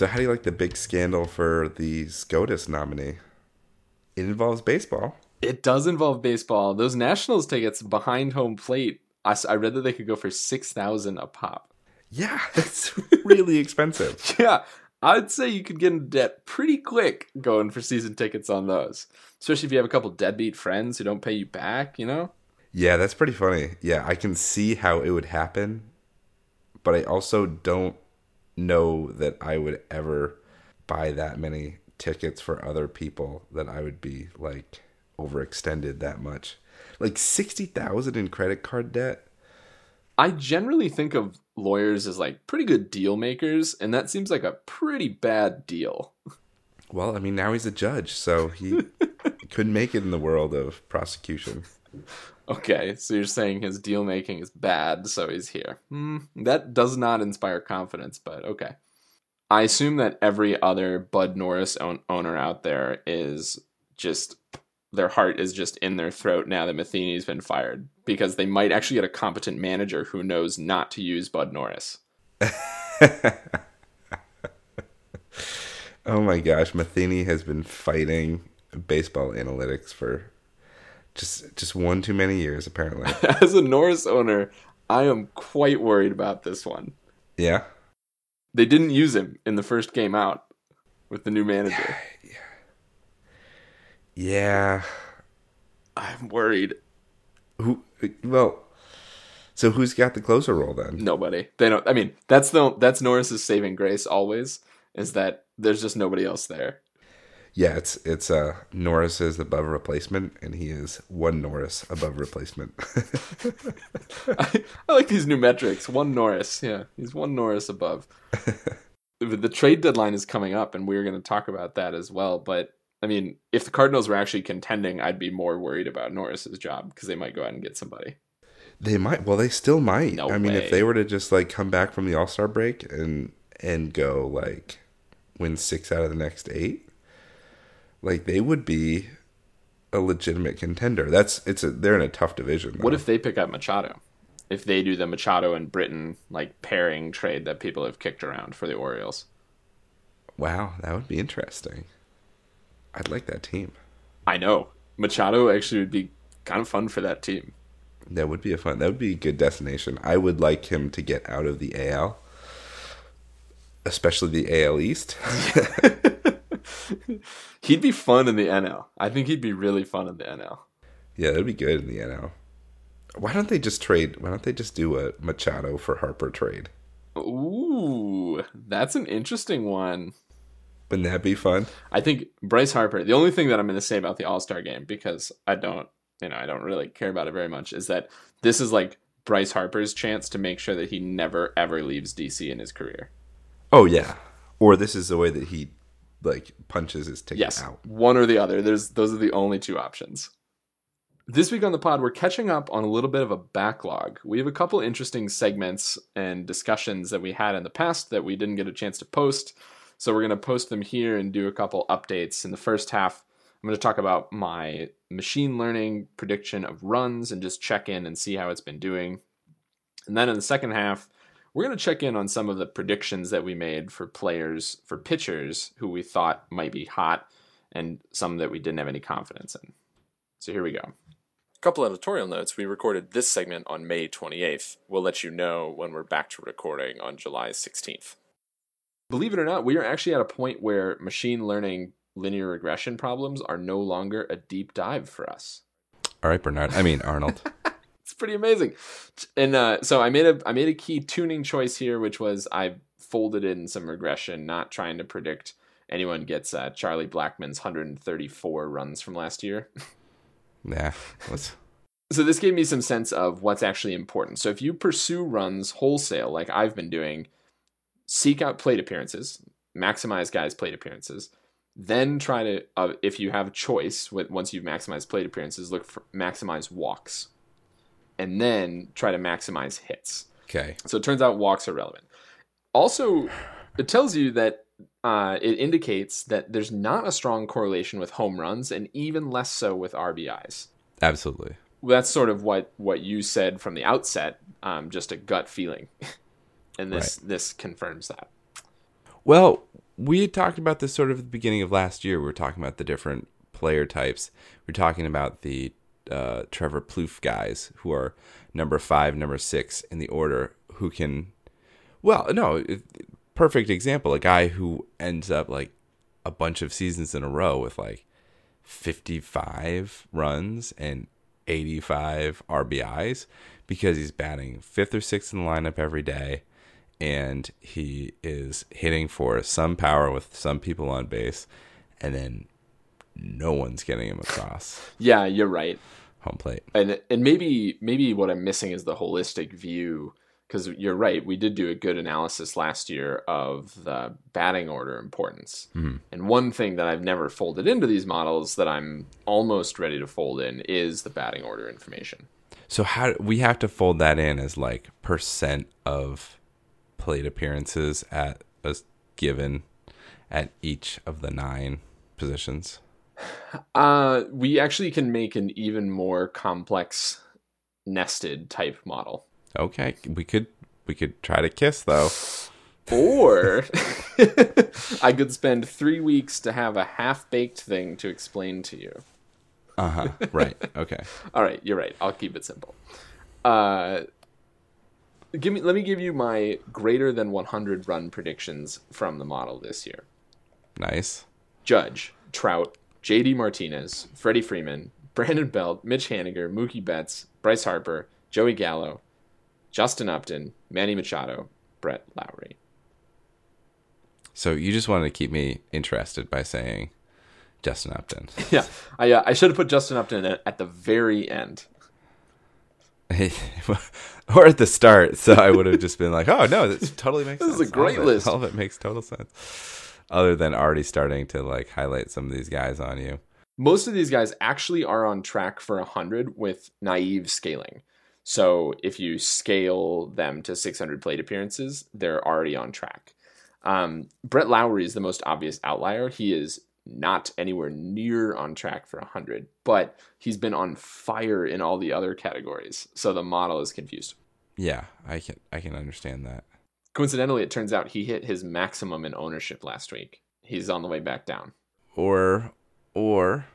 So, how do you like the big scandal for the SCOTUS nominee? It involves baseball. It does involve baseball. Those Nationals tickets behind home plate—I read that they could go for 6000 a pop. Yeah, that's really expensive. Yeah, I'd say you could get in debt pretty quick going for season tickets on those. Especially if you have a couple deadbeat friends who don't pay you back, you know? Yeah, that's pretty funny. Yeah, I can see how it would happen, but I also don't know that I would ever buy that many tickets for other people that I would be like overextended that much. Like 60,000 in credit card debt? I generally think of lawyers as like pretty good deal makers, and that seems like a pretty bad deal. Well, I mean, now he's a judge, so he couldn't make it in the world of prosecution. Okay, so you're saying his deal making is bad, so he's here. Hmm, that does not inspire confidence, but okay. I assume that every other Bud Norris own- owner out there is just their heart is just in their throat now that Matheny's been fired because they might actually get a competent manager who knows not to use Bud Norris. Oh my gosh, Matheny has been fighting baseball analytics for just just one too many years apparently. As a Norris owner, I am quite worried about this one. yeah. They didn't use him in the first game out with the new manager. Yeah. I'm worried. Who well so who's got the closer role then? Nobody. They don't. I mean, that's the that's Norris's saving grace. Always is that there's just nobody else there. Yeah, it's it's uh Norris is above replacement and he is one Norris above replacement. I, I like these new metrics. One Norris. Yeah, he's one Norris above. the the trade deadline is coming up, and we're going to talk about that as well. But I mean, if the Cardinals were actually contending, I'd be more worried about Norris's job because they might go out and get somebody. they might well they still might. No I mean if they were to just like come back from the All-Star break and and go like win 6 out of the next 8 like they would be a legitimate contender. That's it's a they're in a tough division. What if they pick up Machado? If they do the Machado and Britton like pairing trade that people have kicked around for the Orioles. Wow, that would be interesting. I'd like that team. I know. Machado actually would be kind of fun for that team. That would be a fun. That would be a good destination. I would like him to get out of the AL, especially the AL East. He'd be fun in the NL. I think he'd be really fun in the NL. yeah, that'd be good in the NL. Why don't they just trade? Why don't they just do a Machado for Harper trade? Ooh, that's an interesting one. Wouldn't that be fun? I think Bryce Harper, the only thing that I'm going to say about the All Star game, because I don't, you know, I don't really care about it very much, is that this is like Bryce Harper's chance to make sure that he never ever leaves DC in his career. Oh yeah. Or this is the way that he like punches his ticket Yes, out. one or the other. There's those are the only two options. This week on the pod, we're catching up on a little bit of a backlog. We have a couple interesting segments and discussions that we had in the past that we didn't get a chance to post. So we're going to post them here and do a couple updates. In the first half, I'm going to talk about my machine learning prediction of runs and just check in and see how it's been doing. And then in the second half, we're going to check in on some of the predictions that we made for players, for pitchers who we thought might be hot, and some that we didn't have any confidence in. So here we go. A Couple editorial notes. We recorded this segment on May 28th. We'll let you know when we're back to recording on July 16th. Believe it or not, we are actually at a point where machine learning linear regression problems are no longer a deep dive for us. All right, Bernard. I mean Arnold. Pretty amazing. And uh, so I made a I made a key tuning choice here, which was I folded in some regression, not trying to predict anyone gets uh, Charlie Blackmon's 134 runs from last year. yeah. Let's So this gave me some sense of what's actually important. So if you pursue runs wholesale, like I've been doing, seek out plate appearances, maximize guys' plate appearances, then try to, uh, if you have a choice, with, once you've maximized plate appearances, look for maximize walks, and then try to maximize hits. Okay. So it turns out walks are relevant. Also, it tells you that uh, it indicates that there's not a strong correlation with home runs, and even less so with RBIs. Absolutely. That's sort of what what you said from the outset, um, just a gut feeling, and this this confirms that. Well, we had talked about this sort of at the beginning of last year. We were talking about the different player types. We are talking about the uh, Trevor Plouffe guys who are number five, number six in the order, who can, well, no, perfect example. A guy who ends up like a bunch of seasons in a row with like 55 runs and 85 RBIs because he's batting fifth or sixth in the lineup every day and he is hitting for some power with some people on base and then no one's getting him across Yeah, you're right. home plate. And and maybe maybe what I'm missing is the holistic view because you're right. We did do a good analysis last year of the batting order importance. Hmm. And one thing that I've never folded into these models that I'm almost ready to fold in is the batting order information. So how we have to fold that in as like percent of plate appearances at a given at each of the nine positions. Uh, we actually can make an even more complex nested type model. Okay, we could we could try to kiss though. Or I could spend three weeks to have a half baked thing to explain to you. Uh huh. right. Okay. All right, you're right. I'll keep it simple. Uh, give me. Let me give you my greater than 100 run predictions from the model this year. Nice. Judge, Trout, J.D. Martinez, Freddie Freeman, Brandon Belt, Mitch Haniger, Mookie Betts, Bryce Harper, Joey Gallo, Justin Upton, Manny Machado, Brett Lawrie. So you just wanted to keep me interested by saying Justin Upton. yeah, I uh, I should have put Justin Upton at, at the very end. or at the start, so I would have just been like, "Oh no, this totally makes sense. This is a great all of it, list. All of it makes total sense." Other than already starting to like highlight some of these guys on you. most of these guys actually are on track for 100 with naive scaling. So if you scale them to 600 plate appearances, they're already on track. Um, Brett Lawrie is the most obvious outlier. He is not anywhere near on track for 100, but he's been on fire in all the other categories. So the model is confused. Yeah, I can I can understand that. Coincidentally, it turns out he hit his maximum in ownership last week. He's on the way back down. Or or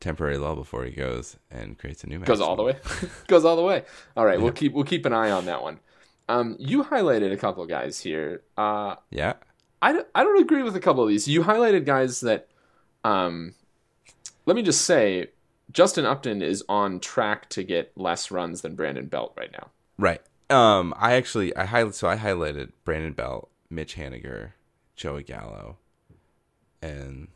temporary lull before he goes and creates a new goes all the way goes all the way all right we'll keep we'll keep an eye on that one um you highlighted a couple of guys here uh Yeah. I, don't- I don't agree with a couple of these you highlighted guys that um let me just say justin upton is on track to get less runs than brandon belt right now Right. Um, I actually I highlight so I highlighted Brandon Belt, Mitch Haniger, Joey Gallo, and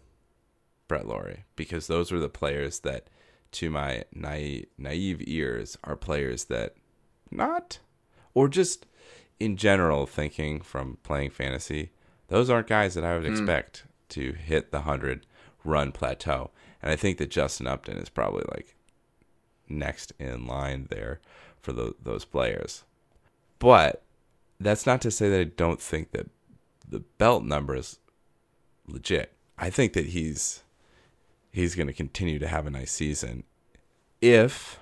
Brett Lawrie because those were the players that, to my naive naive ears, are players that not, or just in general thinking from playing fantasy, those aren't guys that I would expect to hit the hundred run plateau. And I think that Justin Upton is probably like next in line there for tho- those players. But that's not to say that I don't think that the belt number is legit. I think that he's he's going to continue to have a nice season if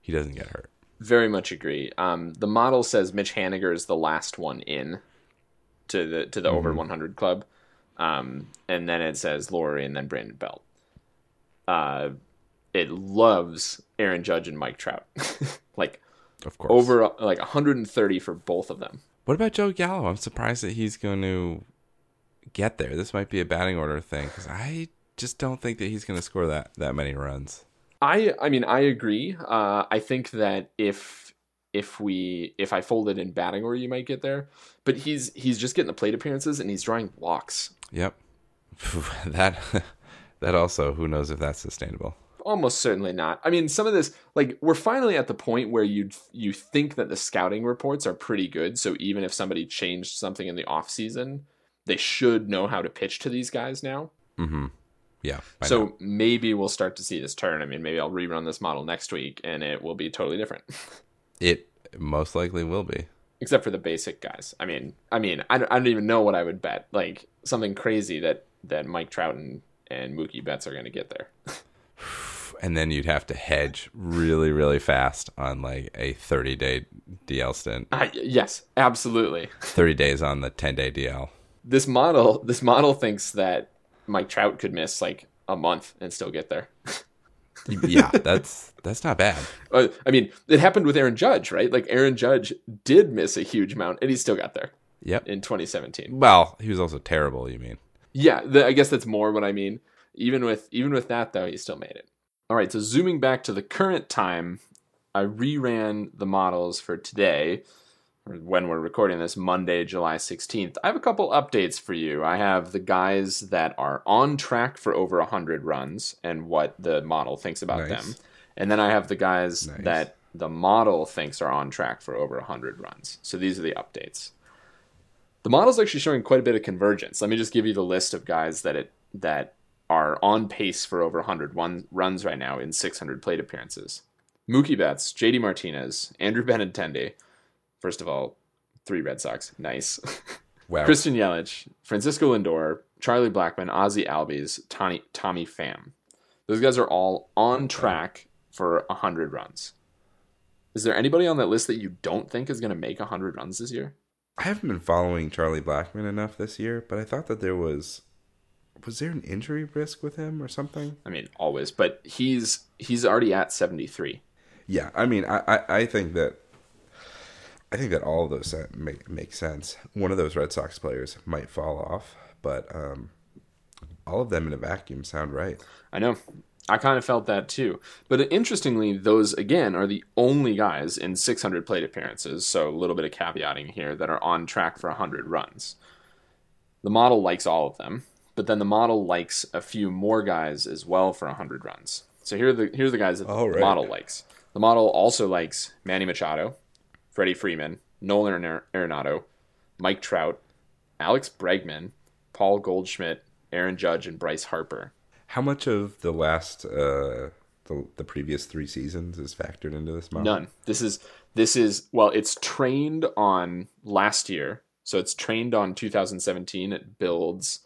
he doesn't get hurt. very much agree. Um the model says mitch haniger is the last one in to the to the over 100 club. Um and then it says Lawrie and then brandon belt. Uh it loves aaron judge and mike trout. Like Of course. over like 130 for both of them What about Joe Gallo? I'm surprised that he's going to get there. This might be a batting order thing because I just don't think that he's going to score that that many runs. I I mean I agree. Uh, I think that if if we if I fold it in batting order, you might get there. But he's he's just getting the plate appearances and he's drawing walks. Yep. That that also who knows if that's sustainable. Almost certainly not. I mean, some of this, like, we're finally at the point where you you think that the scouting reports are pretty good. So even if somebody changed something in the off season, they should know how to pitch to these guys now. Mm-hmm. Yeah. So know. maybe we'll start to see this turn. I mean, maybe I'll rerun this model next week, and it will be totally different. it most likely will be. Except for the basic guys. I mean, I mean, I don't, I don't even know what I would bet. Like something crazy that that Mike Trout and, and Mookie Betts are going to get there. And then you'd have to hedge really, really fast on like a 30 day DL stint. Uh, yes, absolutely. 30 days on the 10 day DL. This model, this model thinks that Mike Trout could miss like a month and still get there. yeah, that's that's not bad. Uh, I mean, it happened with Aaron Judge, right? Like Aaron Judge did miss a huge amount, and he still got there Yep. in 2017. Well, he was also terrible. You mean? Yeah, the, I guess that's more what I mean. Even with even with that though, he still made it. All right, so zooming back to the current time, I reran the models for today, or when we're recording this, Monday, July 16th. I have a couple updates for you. I have the guys that are on track for over 100 runs and what the model thinks about Nice. them. And then I have the guys Nice. that the model thinks are on track for over 100 runs. So these are the updates. The model's actually showing quite a bit of convergence. Let me just give you the list of guys that it that are on pace for over 100 one, runs right now in 600 plate appearances. Mookie Betts, JD Martinez, Andrew Benintendi. First of all, three Red Sox. Nice. Wow. Christian Yelich, Francisco Lindor, Charlie Blackmon, Ozzy Albies, Tommy, Tommy Pham. Those guys are all on track for 100 runs. Is there anybody on that list that you don't think is going to make 100 runs this year? I haven't been following Charlie Blackmon enough this year, but I thought that there was was there an injury risk with him or something? I mean, always, but he's he's already at 73. Yeah, I mean, I, I, I think that I think that all of those make make sense. One of those Red Sox players might fall off, but um, all of them in a vacuum sound right. I know. I kind of felt that too. But interestingly, those again are the only guys in 600 plate appearances, so a little bit of caveating here, that are on track for 100 runs. The model likes all of them, but then the model likes a few more guys as well for 100 runs. So here are the here's the guys that All the right. model likes. The model also likes Manny Machado, Freddie Freeman, Nolan Ar- Arenado, Mike Trout, Alex Bregman, Paul Goldschmidt, Aaron Judge, and Bryce Harper. How much of the last uh, the the previous three seasons is factored into this model? None. This is this is well, it's trained on last year, so it's trained on 2017. It builds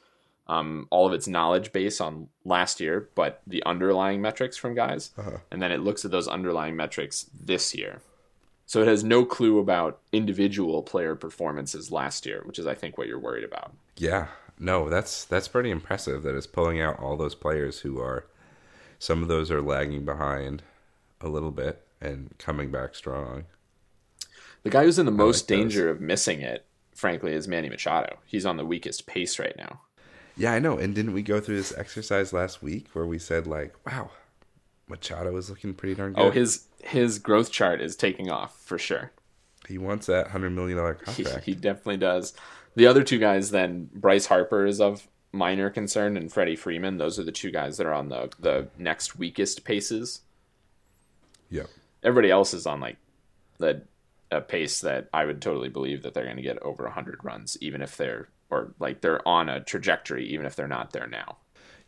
um, all of its knowledge base on last year, but the underlying metrics from guys, Uh-huh. and then it looks at those underlying metrics this year. So it has no clue about individual player performances last year, which is I think what you're worried about. Yeah, no, that's that's pretty impressive. That it's pulling out all those players who are some of those are lagging behind a little bit and coming back strong. The guy who's in the most like those. danger of missing it, frankly, is Manny Machado. He's on the weakest pace right now. Yeah, I know. And didn't we go through this exercise last week where we said like, "Wow, Machado is looking pretty darn oh, good." Oh, his his growth chart is taking off for sure. he wants that hundred million dollar He, contract. he definitely does. The other two guys, then Bryce Harper is of minor concern, and Freddie Freeman. Those are the two guys that are on the the next weakest paces. yeah, Everybody else is on like the a pace that I would totally believe that they're going to get over hundred runs, even if they're or like they're on a trajectory, even if they're not there now.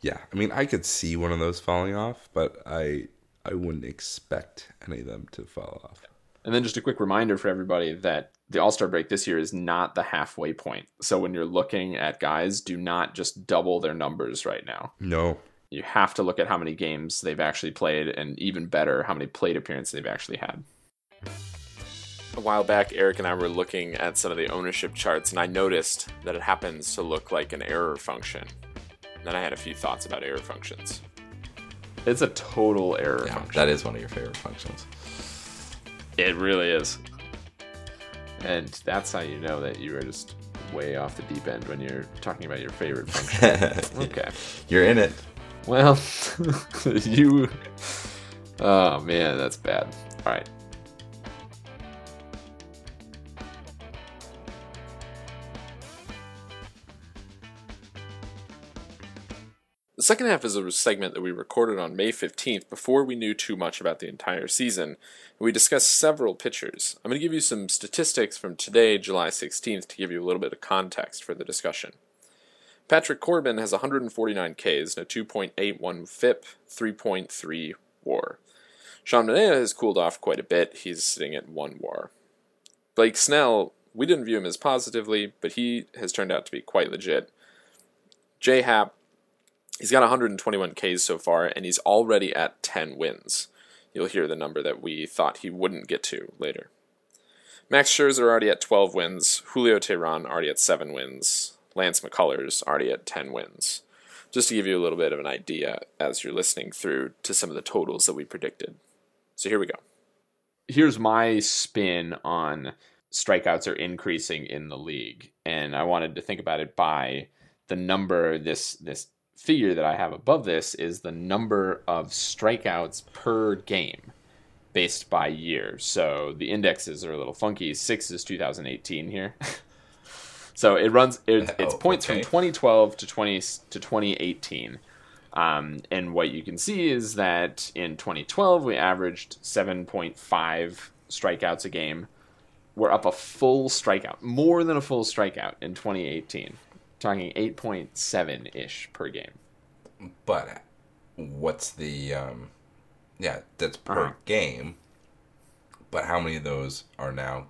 yeah. I mean, I could see one of those falling off, but I I wouldn't expect any of them to fall off. And then just a quick reminder for everybody that the All Star break this year is not the halfway point. So when you're looking at guys, do not just double their numbers right now. No, You have to look at how many games they've actually played, and even better, how many plate appearances they've actually had. A while back, Eric and I were looking at some of the ownership charts, and I noticed that it happens to look like an error function. Then I had a few thoughts about error functions. It's a total error Yeah, function. that is one of your favorite functions. It really is. And that's how you know that you are just way off the deep end when you're talking about your favorite function. okay. You're in it. Well, you. Oh man, that's bad. All right. Second half is a segment that we recorded on May 15th before we knew too much about the entire season. We discussed several pitchers. I'm going to give you some statistics from today, July 16th, to give you a little bit of context for the discussion. Patrick Corbin has 149 Ks and a 2.81 FIP, 3.3 WAR. Sean Manaea has cooled off quite a bit. He's sitting at 1 WAR. Blake Snell, we didn't view him as positively, but he has turned out to be quite legit. J Happ, he's got 121 Ks so far, and he's already at 10 wins. You'll hear the number that we thought he wouldn't get to later. Max Scherzer already at 12 wins. Julio Teheran already at 7 wins. Lance McCullers already at 10 wins. Just to give you a little bit of an idea as you're listening through to some of the totals that we predicted. So here we go. Here's my spin on strikeouts are increasing in the league, and I wanted to think about it by the number this this figure that I have above this is the number of strikeouts per game based by year. So the indexes are a little funky. Six is 2018 here. so it runs it, it's Oh, points okay. from 2012 to 20 to 2018. Um, and what you can see is that in 2012 we averaged 7.5 strikeouts a game. We're up a full strikeout, more than a full strikeout in 2018. Talking 8.7 ish per game. But what's the um yeah, that's per Uh-huh. game. But how many of those are now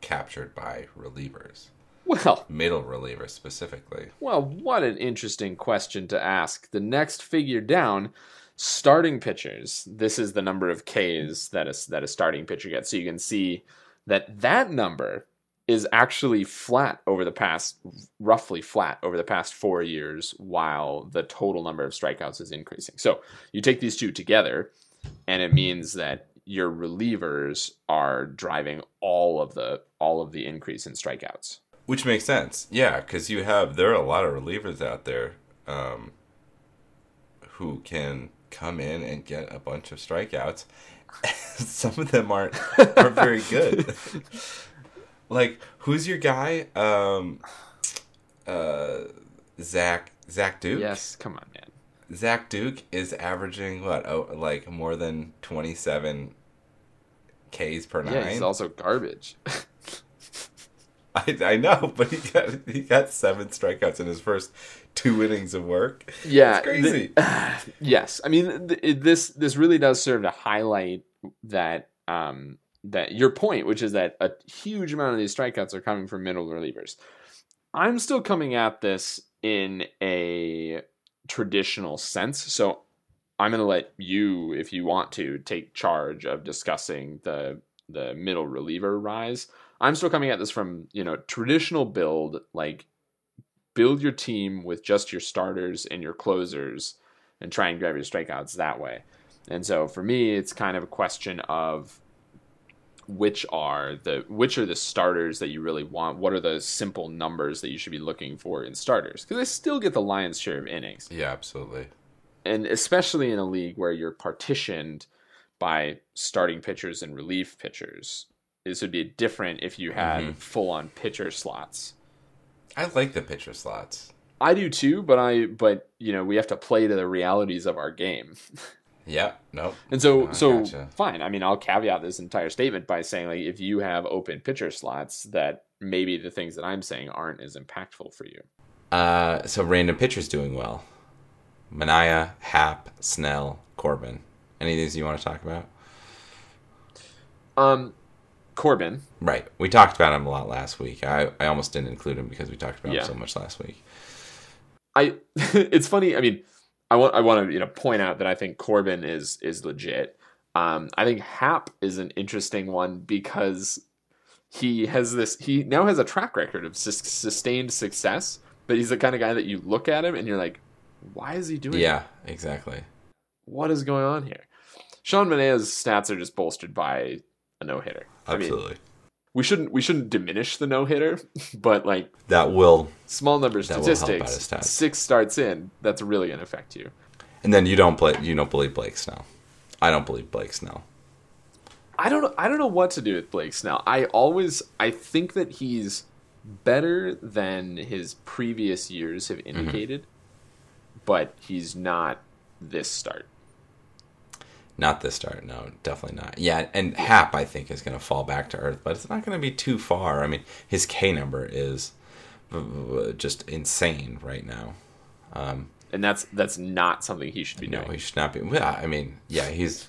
captured by relievers? Well, Middle relievers specifically. Well, what an interesting question to ask. The next figure down, starting pitchers. This is the number of Ks that a, that a starting pitcher gets. So you can see that that number is actually flat over the past, roughly flat over the past four years, while the total number of strikeouts is increasing. So you take these two together, and it means that your relievers are driving all of the all of the increase in strikeouts. Which makes sense. Yeah, because you have there are a lot of relievers out there um, who can come in and get a bunch of strikeouts. Some of them aren't aren't very good. like who's your guy? Um, uh, Zach Zach Duke. Yes, come on, man. Zach Duke is averaging what? Oh, like more than twenty seven Ks per nine. Yeah, he's also garbage. I, I know, but he got he got seven strikeouts in his first two innings of work. yeah, It's crazy. the- yes, I mean th- this this really does serve to highlight that um, that your point, which is that a huge amount of these strikeouts are coming from middle relievers. I'm still coming at this in a traditional sense, so I'm going to let you, if you want to, take charge of discussing the the middle reliever rise. I'm still coming at this from you know traditional build, like build your team with just your starters and your closers, and try and grab your strikeouts that way. And so for me, it's kind of a question of which are the which are the starters that you really want. What are the simple numbers that you should be looking for in starters? Because they still get the lion's share of innings Yeah, absolutely. and especially in a league where you're partitioned by starting pitchers and relief pitchers, this would be different if you had Mhm. full on pitcher slots. I like the pitcher slots. I do too, but I but you know we have to play to the realities of our game, Yeah, nope. and so so gotcha. fine. I mean, I'll caveat this entire statement by saying like if you have open pitcher slots, that maybe the things that I'm saying aren't as impactful for you. Uh, so random pitchers doing well. Manaea, Happ, Snell, Corbin. Any of these you want to talk about? Um, Corbin, Right. We talked about him a lot last week. I, I almost didn't include him because we talked about Yeah. him so much last week. I it's funny. I mean, I want I want to you know point out that I think Corbin is is legit. Um, I think Happ is an interesting one because he has this. He now has a track record of sus- sustained success, but he's the kind of guy that you look at him and you're like, why is he doing? Yeah, exactly. what is going on here? Sean Manaea's stats are just bolstered by a no hitter. I mean, Absolutely. We shouldn't we shouldn't diminish the no hitter, but like that will. small number That will help out statistics, six starts in, that's really gonna affect you. And then you don't play. You don't believe Blake Snell. I don't believe Blake Snell. I don't. I don't know what to do with Blake Snell. I always I think that he's better than his previous years have mm-hmm. indicated, but he's not this start. Not this start, no, definitely not. Yeah, and Happ I think is going to fall back to earth, but it's not going to be too far. I mean, his K number is just insane right now. Um, and that's that's not something he should be no, doing. he should not be. Well, I mean, yeah, he's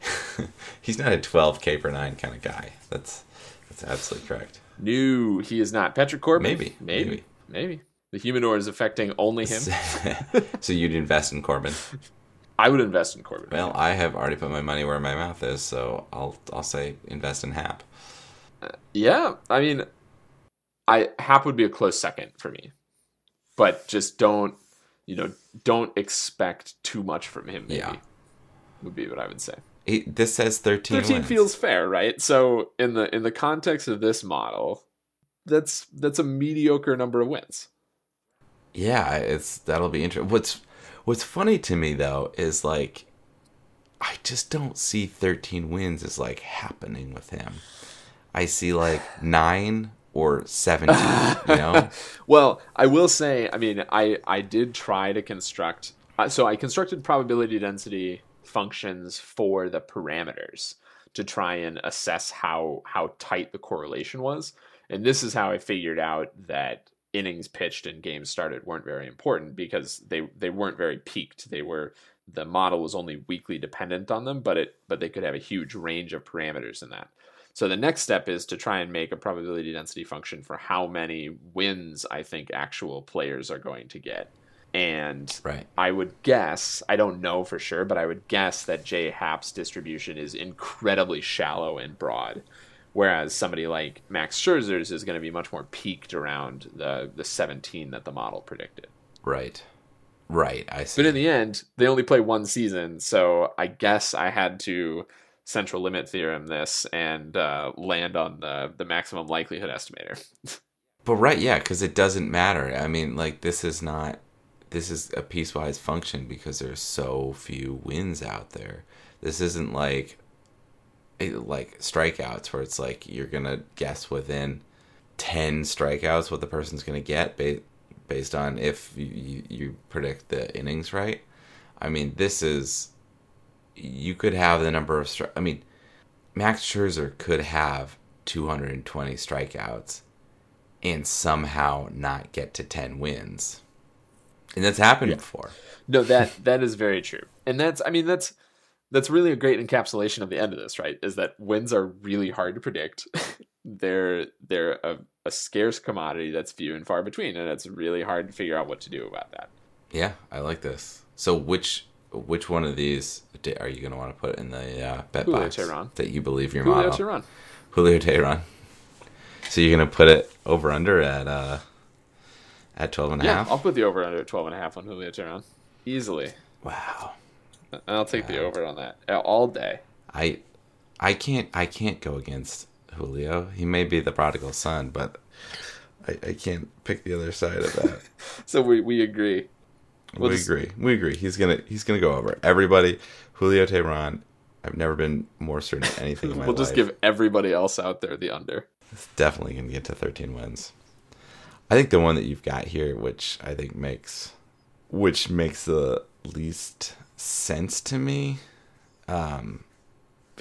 he's not a 12k per nine kind of guy. That's that's absolutely correct. No, he is not. Patrick Corbin, Maybe, maybe, maybe. maybe. The humidor is affecting only him. so you'd invest in Corbin? I would invest in Corbin. Well, I have already put my money where my mouth is, so I'll I'll say invest in Happ. Uh, yeah, I mean, I Happ would be a close second for me, but just don't you know don't expect too much from him. Maybe Yeah. would be what I would say. He, this says 13. 13 wins. feels fair, right? So in the in the context of this model, that's that's a mediocre number of wins. Yeah, it's that'll be interesting. What's what's funny to me though is like I just don't see 13 wins as like happening with him. I see like 9 or 17, you know? Well, I will say, I mean, I I did try to construct. uh, So I constructed probability density functions for the parameters to try and assess how how tight the correlation was, and this is how I figured out that innings pitched and games started weren't very important because they they weren't very peaked. They were the model was only weakly dependent on them, but it but they could have a huge range of parameters in that. So the next step is to try and make a probability density function for how many wins I think actual players are going to get. And Right. I would guess, I don't know for sure, but I would guess that J Happ's distribution is incredibly shallow and broad. Whereas somebody like Max Scherzer's is going to be much more peaked around the, the 17 that the model predicted. Right. Right, I see. But in the end, they only play one season, so I guess I had to central limit theorem this and uh, land on the the maximum likelihood estimator. But right, yeah, because it doesn't matter. I mean, like this is not this is a piecewise function because there's so few wins out there. This isn't like like strikeouts where it's like you're gonna guess within ten strikeouts what the person's gonna get ba- based on if you, you, predict the innings right. I mean, this is you could have the number of stri- I mean, Max Scherzer could have 220 strikeouts and somehow not get to 10 wins. And that's happened before. no, that that is very true, and that's I mean that's that's really a great encapsulation of the end of this, right? Is that wins are really hard to predict. they're they're a, a scarce commodity that's few and far between, and it's really hard to figure out what to do about that. Yeah, I like this. So which which one of these are you going to want to put in the uh, bet Julio box Teheran. that you believe your Julio model? Teheran. Julio Teheran. So you're going to put it over under at uh at 12 and a Yeah, half? I'll put the over under at 12 and a half on Julio Teheran. Easily. Wow. I'll take the over on that all day. I I can't I can't go against Julio. He may be the prodigal son, but I, I can't pick the other side of that. So we, we agree. We'll we just- agree. We agree. He's gonna he's gonna go over everybody. Julio Teheran. I've never been more certain of anything in my We'll life. just give everybody else out there the under. It's definitely gonna get to 13 wins. I think the one that you've got here, which I think makes, which makes the least sense to me, um,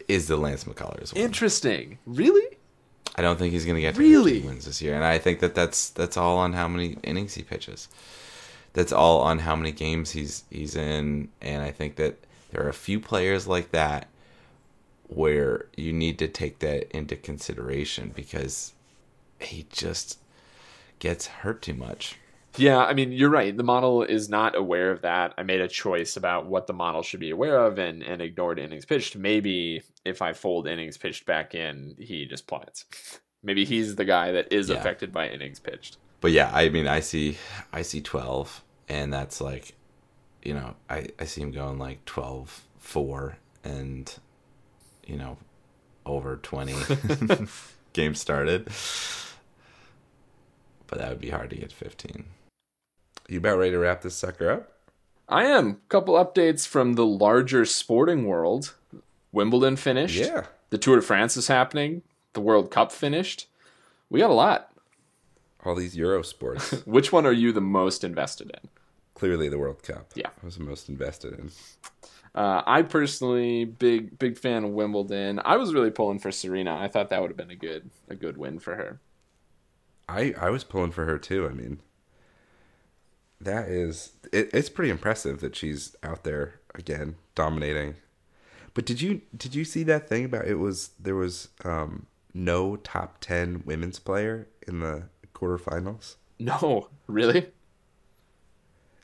is the Lance McCullers one. Interesting. Really? I don't think he's going to get to Really? 15 wins this year, and I think that that's that's all on how many innings he pitches. That's all on how many games he's he's in, and I think that there are a few players like that where you need to take that into consideration because he just gets hurt too much. Yeah, I mean, you're right. The model is not aware of that. I made a choice about what the model should be aware of and, and ignored innings pitched. Maybe if I fold innings pitched back in, he just plummets. Maybe he's the guy that is Yeah. affected by innings pitched. But yeah, I mean, I see I see 12 and that's like you know, I I see him going like 12 4 and you know, over 20 games started. But that would be hard to get 15. You about ready to wrap this sucker up? I am. Couple updates from the larger sporting world. Wimbledon finished. Yeah. The Tour de France is happening. The World Cup finished. We got a lot. All these Euro sports. Which one are you the most invested in? clearly the World Cup. Yeah. I was the most invested in. Uh, I personally big big fan of Wimbledon. I was really pulling for Serena. I thought that would have been a good a good win for her. I I was pulling for her too. I mean, that is it, it's pretty impressive that she's out there again dominating. But did you did you see that thing about it was there was um, no top ten women's player in the quarterfinals? No, really.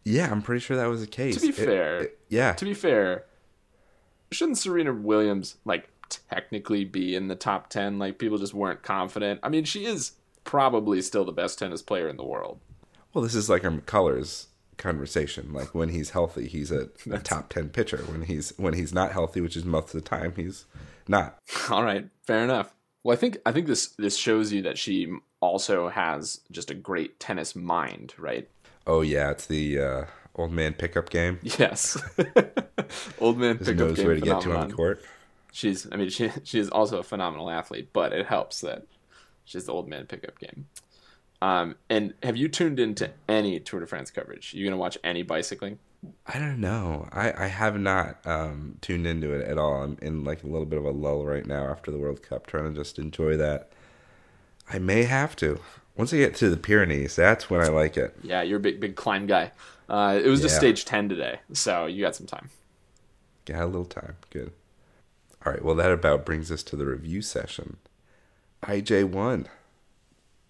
Yeah, I'm pretty sure that was the case. To be It- fair, it- yeah, to be fair, shouldn't Serena Williams like technically be in the top 10 like people just weren't confident? I mean, she is probably still the best tennis player in the world. Well, this is like our McCullers conversation. Like when he's healthy, he's a, a top ten pitcher. When he's when he's not healthy, which is most of the time, he's not. All right, fair enough. Well, I think I think this this shows you that she also has just a great tennis mind, right? Oh yeah, it's the uh, old man pickup game. Yes. Old man pickup knows game where to get to phenomenon. on court. She's I mean she she is also a phenomenal athlete, but it helps that she's the old man pickup game. Um, and have you tuned into any Tour de France coverage? You gonna watch any bicycling? I don't know. I, I have not um, tuned into it at all. I'm in like a little bit of a lull right now after the World Cup, trying to just enjoy that. I may have to. Once I get to the Pyrenees, that's when I like it. Yeah, you're a big big climb guy. Uh, it was just stage ten today, so you got some time. Got a little time. Good. All right. Well, that about brings us to the review session. IJ1.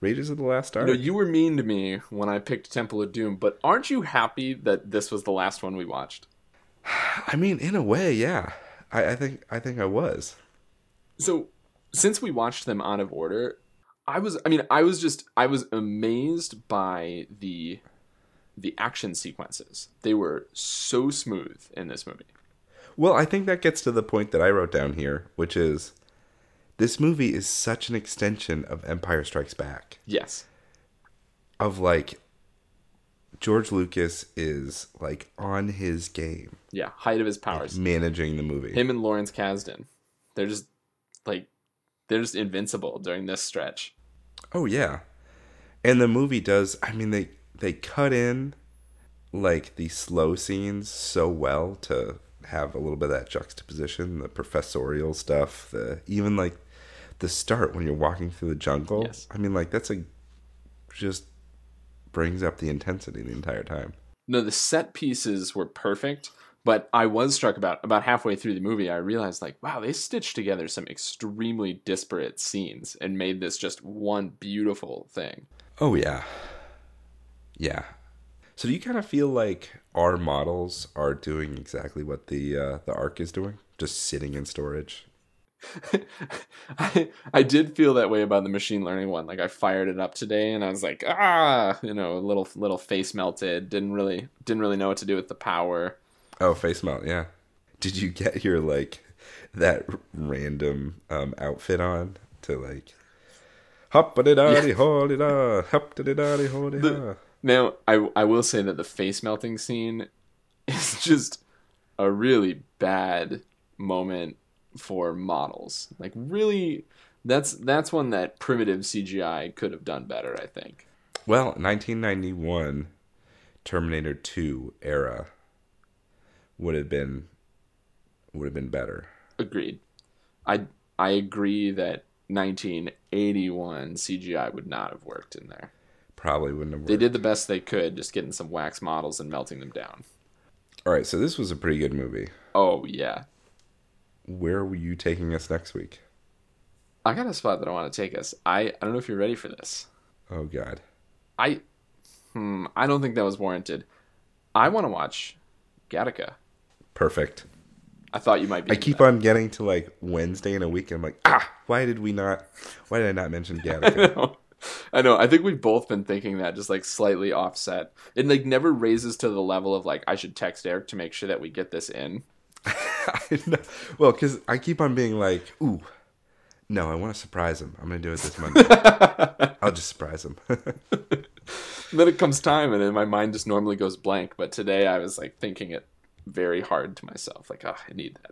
Raiders of the Last You Ark. know, you were mean to me when I picked Temple of Doom, but aren't you happy that this was the last one we watched? I mean, in a way, yeah. I, I think I think I was. So, since we watched them out of order, I was I mean, I was just I was amazed by the the action sequences. They were so smooth in this movie. Well, I think that gets to the point that I wrote down here, which is this movie is such an extension of Empire Strikes Back. Yes. Of like George Lucas is like on his game Yeah, height of his powers. managing the movie. Him and Lawrence Kasdan. They're just like they're just invincible during this stretch. Oh yeah. And the movie does I mean they they cut in like the slow scenes so well to have a little bit of that juxtaposition, the professorial stuff, the even like the start when you're walking through the jungle. Yes. I mean like that's a just brings up the intensity the entire time. No, the set pieces were perfect, but I was struck about about halfway through the movie. I realized like, wow, they stitched together some extremely disparate scenes and made this just one beautiful thing. Oh yeah. Yeah. So do you kind of feel like our models are doing exactly what the uh, the arc is doing? Just sitting in storage? I I did feel that way about the machine learning one. Like I fired it up today and I was like, ah, you know, a little little face melted. Didn't really didn't really know what to do with the power. Oh, face melt, yeah. Did you get your like that random um, outfit on to like hop da ho da hop da da ho da Now, I I will say that the face melting scene is just a really bad moment for models. Like really that's that's one that primitive CGI could have done better, I think. Well, 1991 Terminator 2 era would have been would have been better. Agreed. I I agree that 1981 CGI would not have worked in there. Probably wouldn't have worked. They did the best they could, just getting some wax models and melting them down. All right, so this was a pretty good movie. Oh yeah, Where were you taking us next week? I got a spot that I want to take us. I I don't know if you're ready for this. Oh God. I hmm, I don't think that was warranted. I want to watch Gattaca. Perfect. I thought you might be. I keep that. on getting to like Wednesday in a week. And I'm like, ah, why did we not? Why did I not mention Gattaca? I know. I think we've both been thinking that, just like slightly offset. It like never raises to the level of like I should text Eric to make sure that we get this in. Well, because I keep on being like, ooh, no, I want to surprise him. I'm gonna do it this Monday. I'll just surprise him. then it comes time, and then my mind just normally goes blank. But today I was like thinking it very hard to myself. Like, oh, I need that.